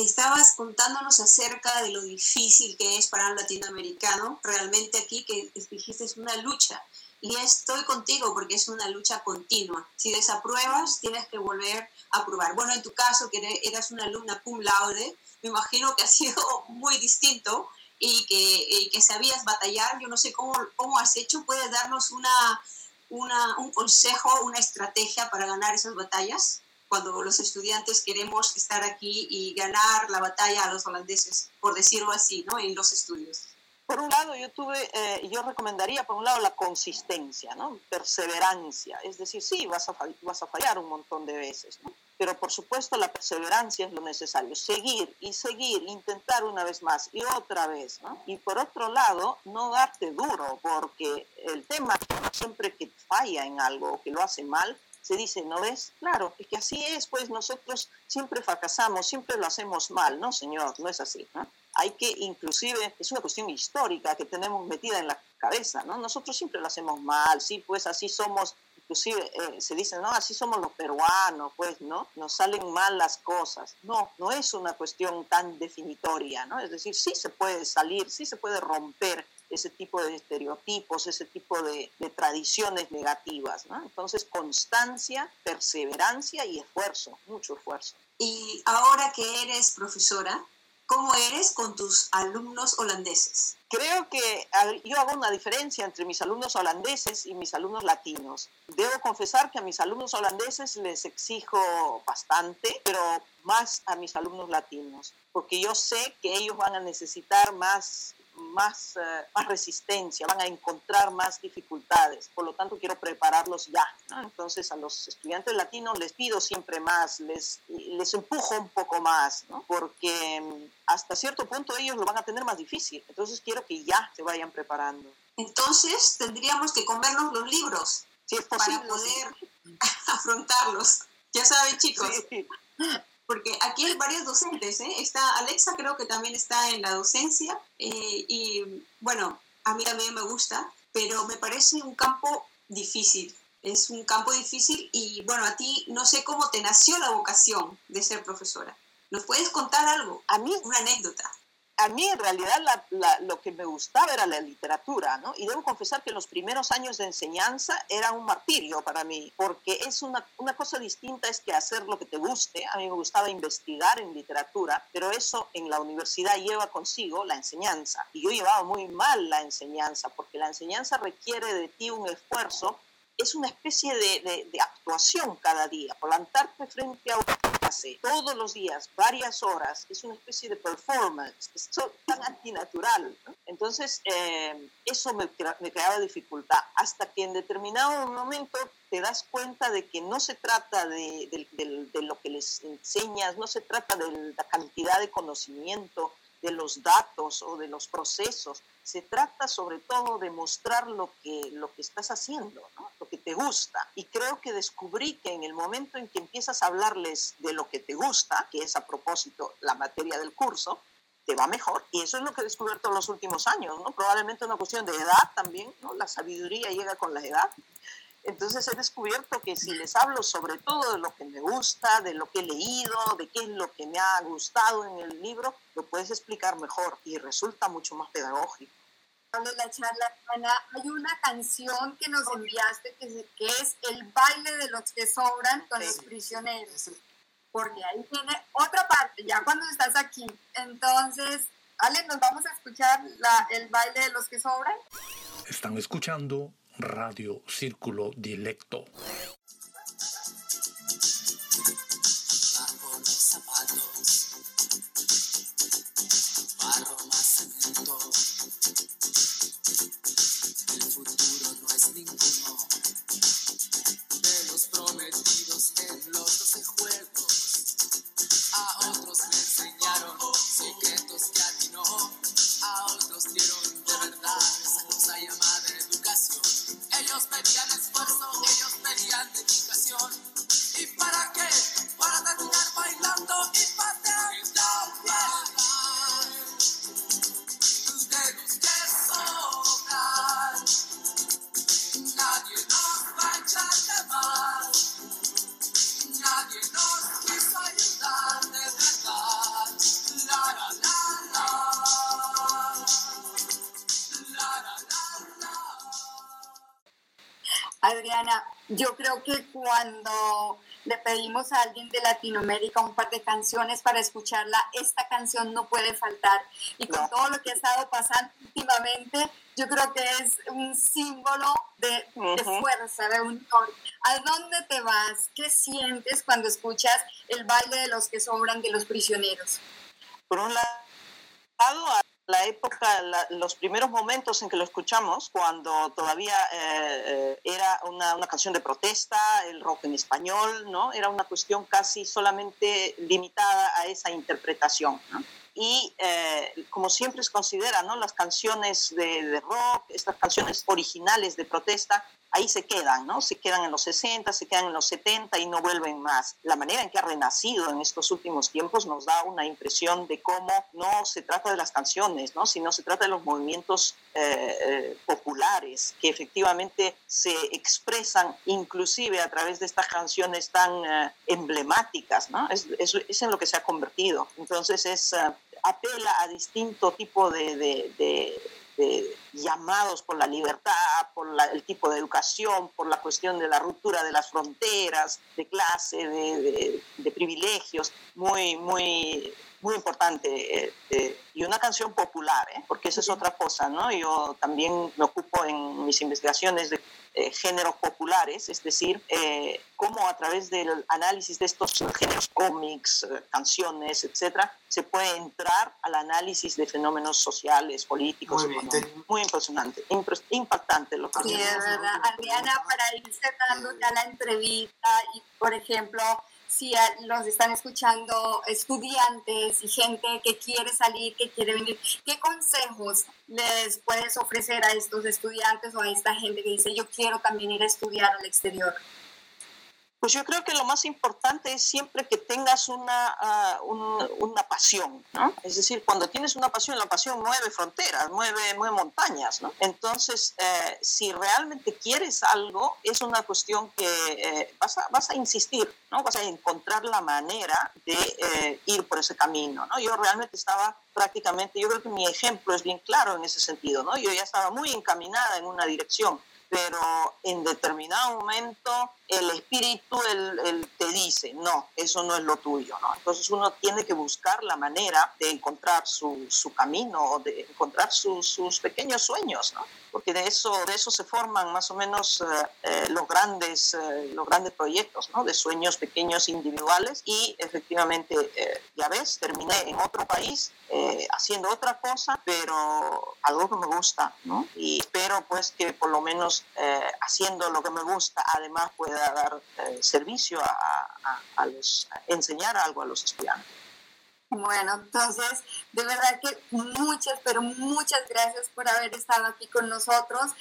estabas contándonos acerca de lo difícil que es para un latinoamericano, realmente aquí que dijiste es una lucha. Y estoy contigo porque es una lucha continua. Si desapruebas, tienes que volver a probar. Bueno, en tu caso, que eras una alumna cum laude, me imagino que ha sido muy distinto y que, que sabías batallar. Yo no sé cómo, cómo has hecho. ¿Puedes darnos una, una, un consejo, una estrategia para ganar esas batallas? Cuando los estudiantes queremos estar aquí y ganar la batalla a los holandeses, por decirlo así, ¿no? En los estudios. Por un lado, yo tuve, eh, yo recomendaría, por un lado, la consistencia, ¿no? Perseverancia. Es decir, sí, vas a, vas a fallar un montón de veces, ¿no? Pero por supuesto la perseverancia es lo necesario. Seguir y seguir, intentar una vez más y otra vez, ¿no? Y por otro lado, no darte duro, porque el tema siempre que falla en algo, que lo hace mal, se dice, ¿no ves? Claro, es que así es, pues nosotros siempre fracasamos, siempre lo hacemos mal, ¿no, señor? No es así, ¿no? Hay que, inclusive, es una cuestión histórica que tenemos metida en la cabeza, ¿no? Nosotros siempre lo hacemos mal, sí, pues así somos, inclusive eh, se dice, no, así somos los peruanos, pues, ¿no? Nos salen mal las cosas. No, no es una cuestión tan definitoria, ¿no? Es decir, sí se puede salir, sí se puede romper ese tipo de estereotipos, ese tipo de, de tradiciones negativas. ¿no? Entonces, constancia, perseverancia y esfuerzo, mucho esfuerzo. Y ahora que eres profesora, ¿cómo eres con tus alumnos holandeses? Creo que yo hago una diferencia entre mis alumnos holandeses y mis alumnos latinos. Debo confesar que a mis alumnos holandeses les exijo bastante, pero más a mis alumnos latinos, porque yo sé que ellos van a necesitar más más, uh, más resistencia, van a encontrar más dificultades. Por lo tanto, quiero prepararlos ya. ¿no? Entonces, a los estudiantes latinos les pido siempre más, les, les empujo un poco más, ¿no? porque mm, hasta cierto punto ellos lo van a tener más difícil. Entonces, quiero que ya se vayan preparando. Entonces, tendríamos que comernos los libros si es para poder sí. afrontarlos. Ya saben, chicos. Sí porque aquí hay varios docentes, ¿eh? Está Alexa, creo que también está en la docencia, eh, y bueno, a mí también me gusta, pero me parece un campo difícil. Es un campo difícil y bueno, a ti no sé cómo te nació la vocación de ser profesora. ¿Nos puedes contar algo? A mí, una anécdota a mí en realidad la, la, lo que me gustaba era la literatura, ¿no? Y debo confesar que los primeros años de enseñanza era un martirio para mí, porque es una, una cosa distinta es que hacer lo que te guste. A mí me gustaba investigar en literatura, pero eso en la universidad lleva consigo la enseñanza. Y yo llevaba muy mal la enseñanza, porque la enseñanza requiere de ti un esfuerzo es una especie de, de, de, actuación cada día. Plantarte frente a una clase todos los días, varias horas, es una especie de performance, es tan antinatural. Entonces, eh, eso me, me, creaba dificultad, hasta que en determinado momento te das cuenta de que no se trata de, de, de lo que les enseñas, no se trata de la cantidad de conocimiento, de los datos o de los procesos. Se trata sobre todo de mostrar lo que, lo que estás haciendo, lo que te gusta. Y creo que descubrí que en el momento en que empiezas a hablarles de lo que te gusta, que es a propósito la materia del curso, te va mejor. Y eso es lo que he descubierto en los últimos años, ¿no? Probablemente una cuestión de edad también, ¿no? La sabiduría llega con la edad. Entonces he descubierto que si les hablo sobre todo de lo que me gusta, de lo que he leído, de qué es lo que me ha gustado en el libro, lo puedes explicar mejor y resulta mucho más pedagógico. De la charla, Ana, hay una canción que nos enviaste que, que es El baile de los que sobran con los prisioneros. Porque ahí tiene otra parte, ya cuando estás aquí. Entonces, Ale, ¿nos vamos a escuchar la, el baile de los que sobran? Están escuchando Radio Círculo Dilecto. Yo creo que cuando le pedimos a alguien de Latinoamérica un par de canciones para escucharla, esta canción no puede faltar. Y con No. todo lo que ha estado pasando últimamente, yo creo que es un símbolo de, fuerza, de unión. ¿A dónde te vas? ¿Qué sientes cuando escuchas el baile de los que sobran de los prisioneros? por un lado, a la época, la- los primeros momentos en que lo escuchamos, cuando todavía eh, eh, era una, una canción de protesta, el rock en español, ¿no? Era una cuestión casi solamente limitada a esa interpretación, ¿no? Y eh, como siempre se considera, ¿no? Las canciones de, de rock, estas canciones originales de protesta, ahí se quedan, ¿no? Se quedan en los 60, se quedan en los 70 y no vuelven más. La manera en que ha renacido en estos últimos tiempos nos da una impresión de cómo no se trata de las canciones, ¿no? Sino se trata de los movimientos eh, eh, populares que efectivamente se expresan inclusive a través de estas canciones tan eh, emblemáticas, ¿no? Es, es- es en lo que se ha convertido. Entonces es, eh, apela a distinto tipo de, de- de- de llamados por la libertad, por la- el tipo de educación, por la cuestión de la ruptura de las fronteras, de clase, de, de- de privilegios, muy, muy, muy importante. eh, eh, y una canción popular, ¿eh? porque esa es otra cosa, ¿no? Yo también me ocupo en mis investigaciones de eh, géneros populares, es decir, eh, cómo a través del análisis de estos géneros, cómics, eh, canciones, etcétera, se puede entrar al análisis de fenómenos sociales, políticos, Muy bien, económicos. Muy impresionante, impre- impactante lo que Sí, Adriana, de verdad. Adriana, para ir cerrando ya la entrevista y, por ejemplo, si los están escuchando estudiantes y gente que quiere salir, que quiere venir, ¿qué consejos les puedes ofrecer a estos estudiantes o a esta gente que dice yo quiero también ir a estudiar al exterior? Pues yo creo que lo más importante es siempre que tengas una, un- una pasión, ¿no? Es decir, cuando tienes una pasión, la pasión mueve fronteras, mueve, mueve montañas, ¿no? Entonces, eh, si realmente quieres algo, es una cuestión que eh, vas, a, vas a insistir, ¿no? Vas a encontrar la manera de eh, ir por ese camino, ¿no? Yo realmente estaba prácticamente, yo creo que mi ejemplo es bien claro en ese sentido, ¿no? Yo ya estaba muy encaminada en una dirección, pero en determinado momento el espíritu el, el te dice, no, eso no es lo tuyo, ¿no? Entonces uno tiene que buscar la manera de encontrar su, su camino, de encontrar sus- sus pequeños sueños, ¿no? Porque de eso, de eso se forman más o menos eh, eh, los, grandes, eh, los grandes proyectos, ¿no? De sueños pequeños individuales y efectivamente, eh, ya ves, terminé en otro país eh, haciendo otra cosa, pero algo que me gusta, ¿no? Y espero pues que por lo menos eh, haciendo lo que me gusta, además pueda dar eh, servicio a, los, a enseñar algo a los estudiantes. Bueno, entonces, de verdad que muchas, pero muchas gracias por haber estado aquí con nosotros.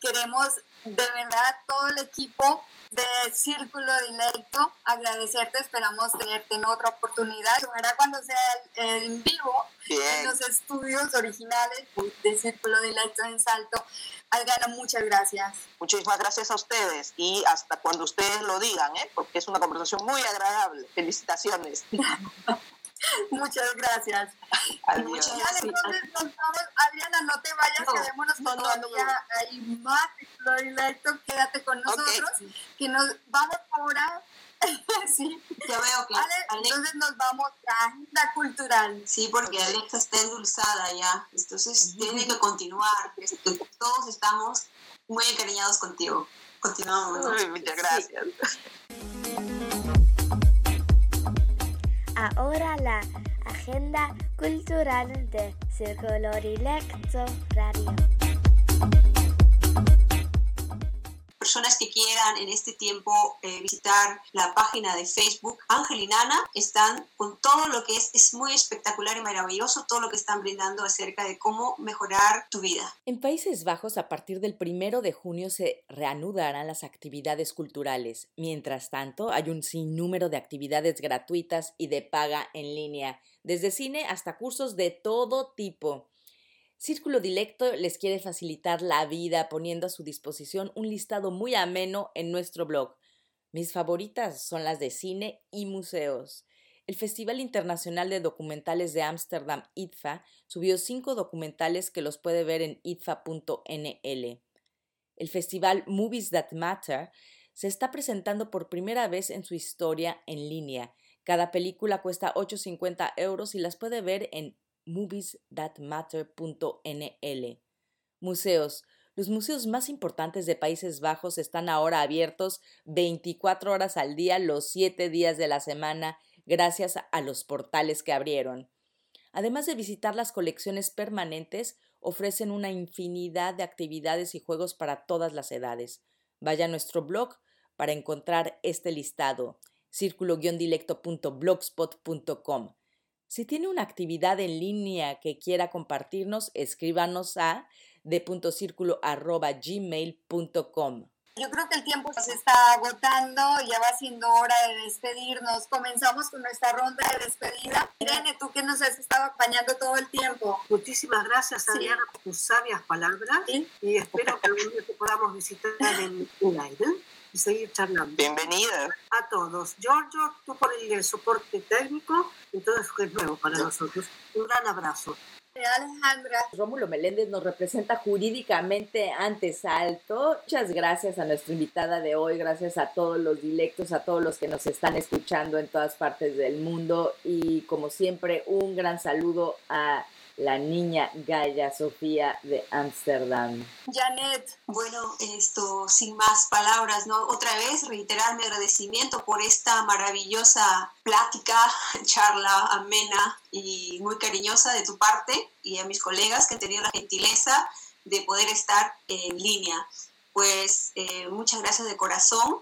Queremos, de verdad, todo el equipo de Círculo Directo, agradecerte. Esperamos tenerte en otra oportunidad. Ojalá cuando sea el- en vivo, en los estudios originales de Círculo Directo en Salto. Adriana, muchas gracias. muchísimas gracias a ustedes y hasta cuando ustedes lo digan, ¿eh? porque es una conversación muy agradable. Felicitaciones. Muchas gracias. Adiós. Ya, entonces nos vamos. Adriana, no te vayas, No, quedémonos no, no, hay más Círculo Directo. Quédate con nosotros. Que nos vamos ahora sí. Ya veo que Ale, Alex- entonces nos vamos a la cultural. Sí, porque Alexa está endulzada ya. Entonces tiene que continuar. Todos estamos muy encariñados contigo. Continuamos. muchas gracias. Ahora la agenda cultural de Círculo Directo Radio. Personas que quieran en este tiempo eh, visitar la página de Facebook Ángel y Nana están con todo lo que es, es muy espectacular y maravilloso, todo lo que están brindando acerca de cómo mejorar tu vida. En Países Bajos, a partir del primero de junio se reanudarán las actividades culturales. Mientras tanto, hay un sinnúmero de actividades gratuitas y de paga en línea, desde cine hasta cursos de todo tipo. Círculo Dilecto les quiere facilitar la vida poniendo a su disposición un listado muy ameno en nuestro blog. Mis favoritas son las de cine y museos. El Festival Internacional de Documentales de Ámsterdam, IDFA, subió cinco documentales que los puede ver en idfa.nl. El festival Movies That Matter se está presentando por primera vez en su historia en línea. Cada película cuesta 8,50 euros y las puede ver en moviesthatmatter.nl. Museos. Los museos más importantes de Países Bajos están ahora abiertos 24 horas al día, los 7 días de la semana, gracias a los portales que abrieron. Además de visitar las colecciones permanentes, ofrecen una infinidad de actividades y juegos para todas las edades. Vaya a nuestro blog para encontrar este listado, círculo-dilecto.blogspot.com. Si tiene una actividad en línea que quiera compartirnos, escríbanos a de.circulo.gmail.com. Yo creo que el tiempo se está agotando, ya va siendo hora de despedirnos. Comenzamos con nuestra ronda de despedida. Irene, tú que nos has estado acompañando todo el tiempo. Muchísimas gracias, Adriana, por tus sabias palabras Sí. y espero que algún día te podamos visitar en un aire y seguir charlando. Bienvenida. A todos. Giorgio, tú por el soporte técnico, entonces fue nuevo para nosotros. Un gran abrazo. Alejandra, Rómulo Meléndez nos representa jurídicamente ante Salto. Muchas gracias a nuestra invitada de hoy, gracias a todos los dilectos, a todos los que nos están escuchando en todas partes del mundo y como siempre un gran saludo a la niña Gaia Sofía de Ámsterdam. Janet, Bueno, esto sin más palabras, ¿no? Otra vez reiterar mi agradecimiento por esta maravillosa plática, charla amena y muy cariñosa de tu parte y a mis colegas que han tenido la gentileza de poder estar en línea. Pues eh, muchas gracias de corazón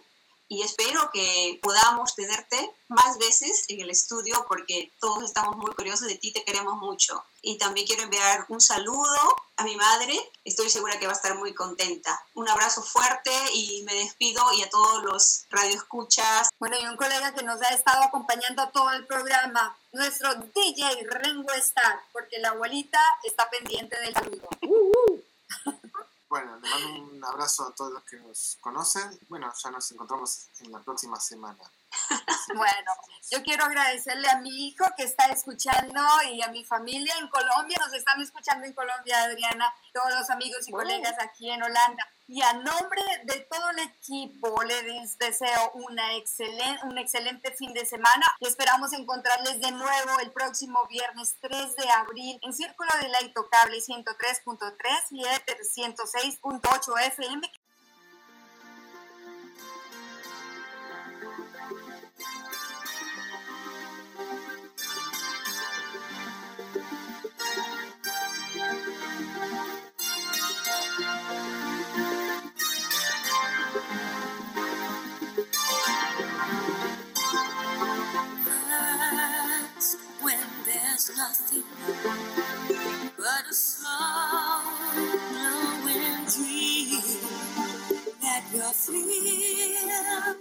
y espero que podamos tenerte más veces en el estudio porque todos estamos muy curiosos de ti, te queremos mucho. Y también quiero enviar un saludo a mi madre, estoy segura que va a estar muy contenta. Un abrazo fuerte y me despido y a todos los radioescuchas. bueno, y un colega que nos ha estado acompañando todo el programa, nuestro DJ Rengo Star, porque la abuelita está pendiente del saludo. Bueno, le mando un abrazo a todos los que nos conocen. Bueno, ya nos encontramos en la próxima semana. Bueno, yo quiero agradecerle a mi hijo que está escuchando y a mi familia en Colombia. Nos están escuchando en Colombia, Adriana, todos los amigos y colegas aquí en Holanda. Y a nombre de todo el equipo, les deseo una excelen- un excelente fin de semana y esperamos encontrarles de nuevo el próximo viernes 3 de abril en Círculo de la Intocable 103.3 y Ether 106.8 FM.